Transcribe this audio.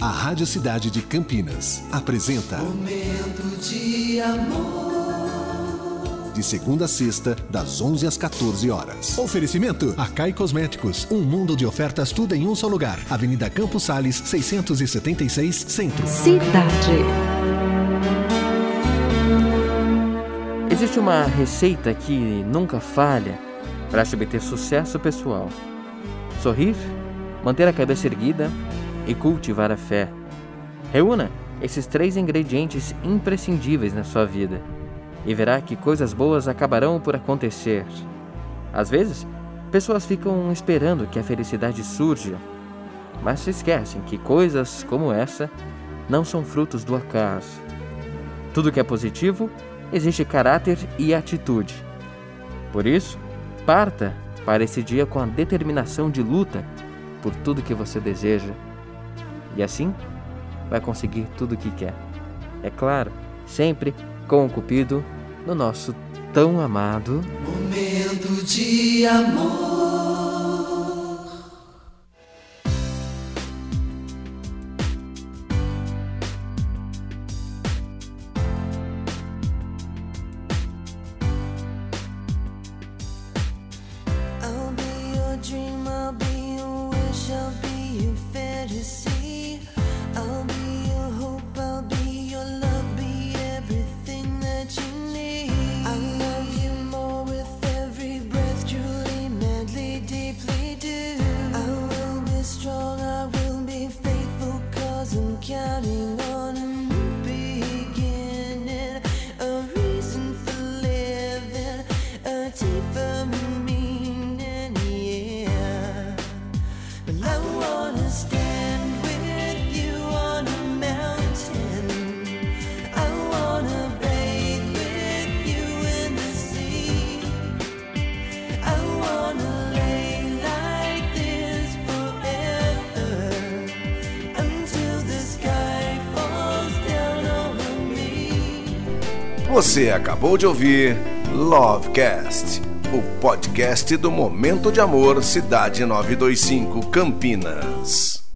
A Rádio Cidade de Campinas apresenta Momento de amor. De segunda a sexta, das 11 às 14 horas. Oferecimento Acai Cosméticos. Um mundo de ofertas, tudo em um só lugar. Avenida Campos Sales, 676, Centro. Cidade. Existe uma receita que nunca falha para se obter sucesso pessoal: sorrir, manter a cabeça erguida e cultivar a fé. Reúna esses três ingredientes imprescindíveis na sua vida e verá que coisas boas acabarão por acontecer. Às vezes, pessoas ficam esperando que a felicidade surja, mas se esquecem que coisas como essa não são frutos do acaso. Tudo que é positivo existe caráter e atitude. Por isso, parta para esse dia com a determinação de luta por tudo que você deseja. E assim, vai conseguir tudo o que quer. É claro, sempre com o Cupido no nosso tão amado Momento de amor. Dream, I'll be your wish, I'll be your fantasy. Você acabou de ouvir Lovecast, o podcast do Momento de Amor Cidade 925 Campinas.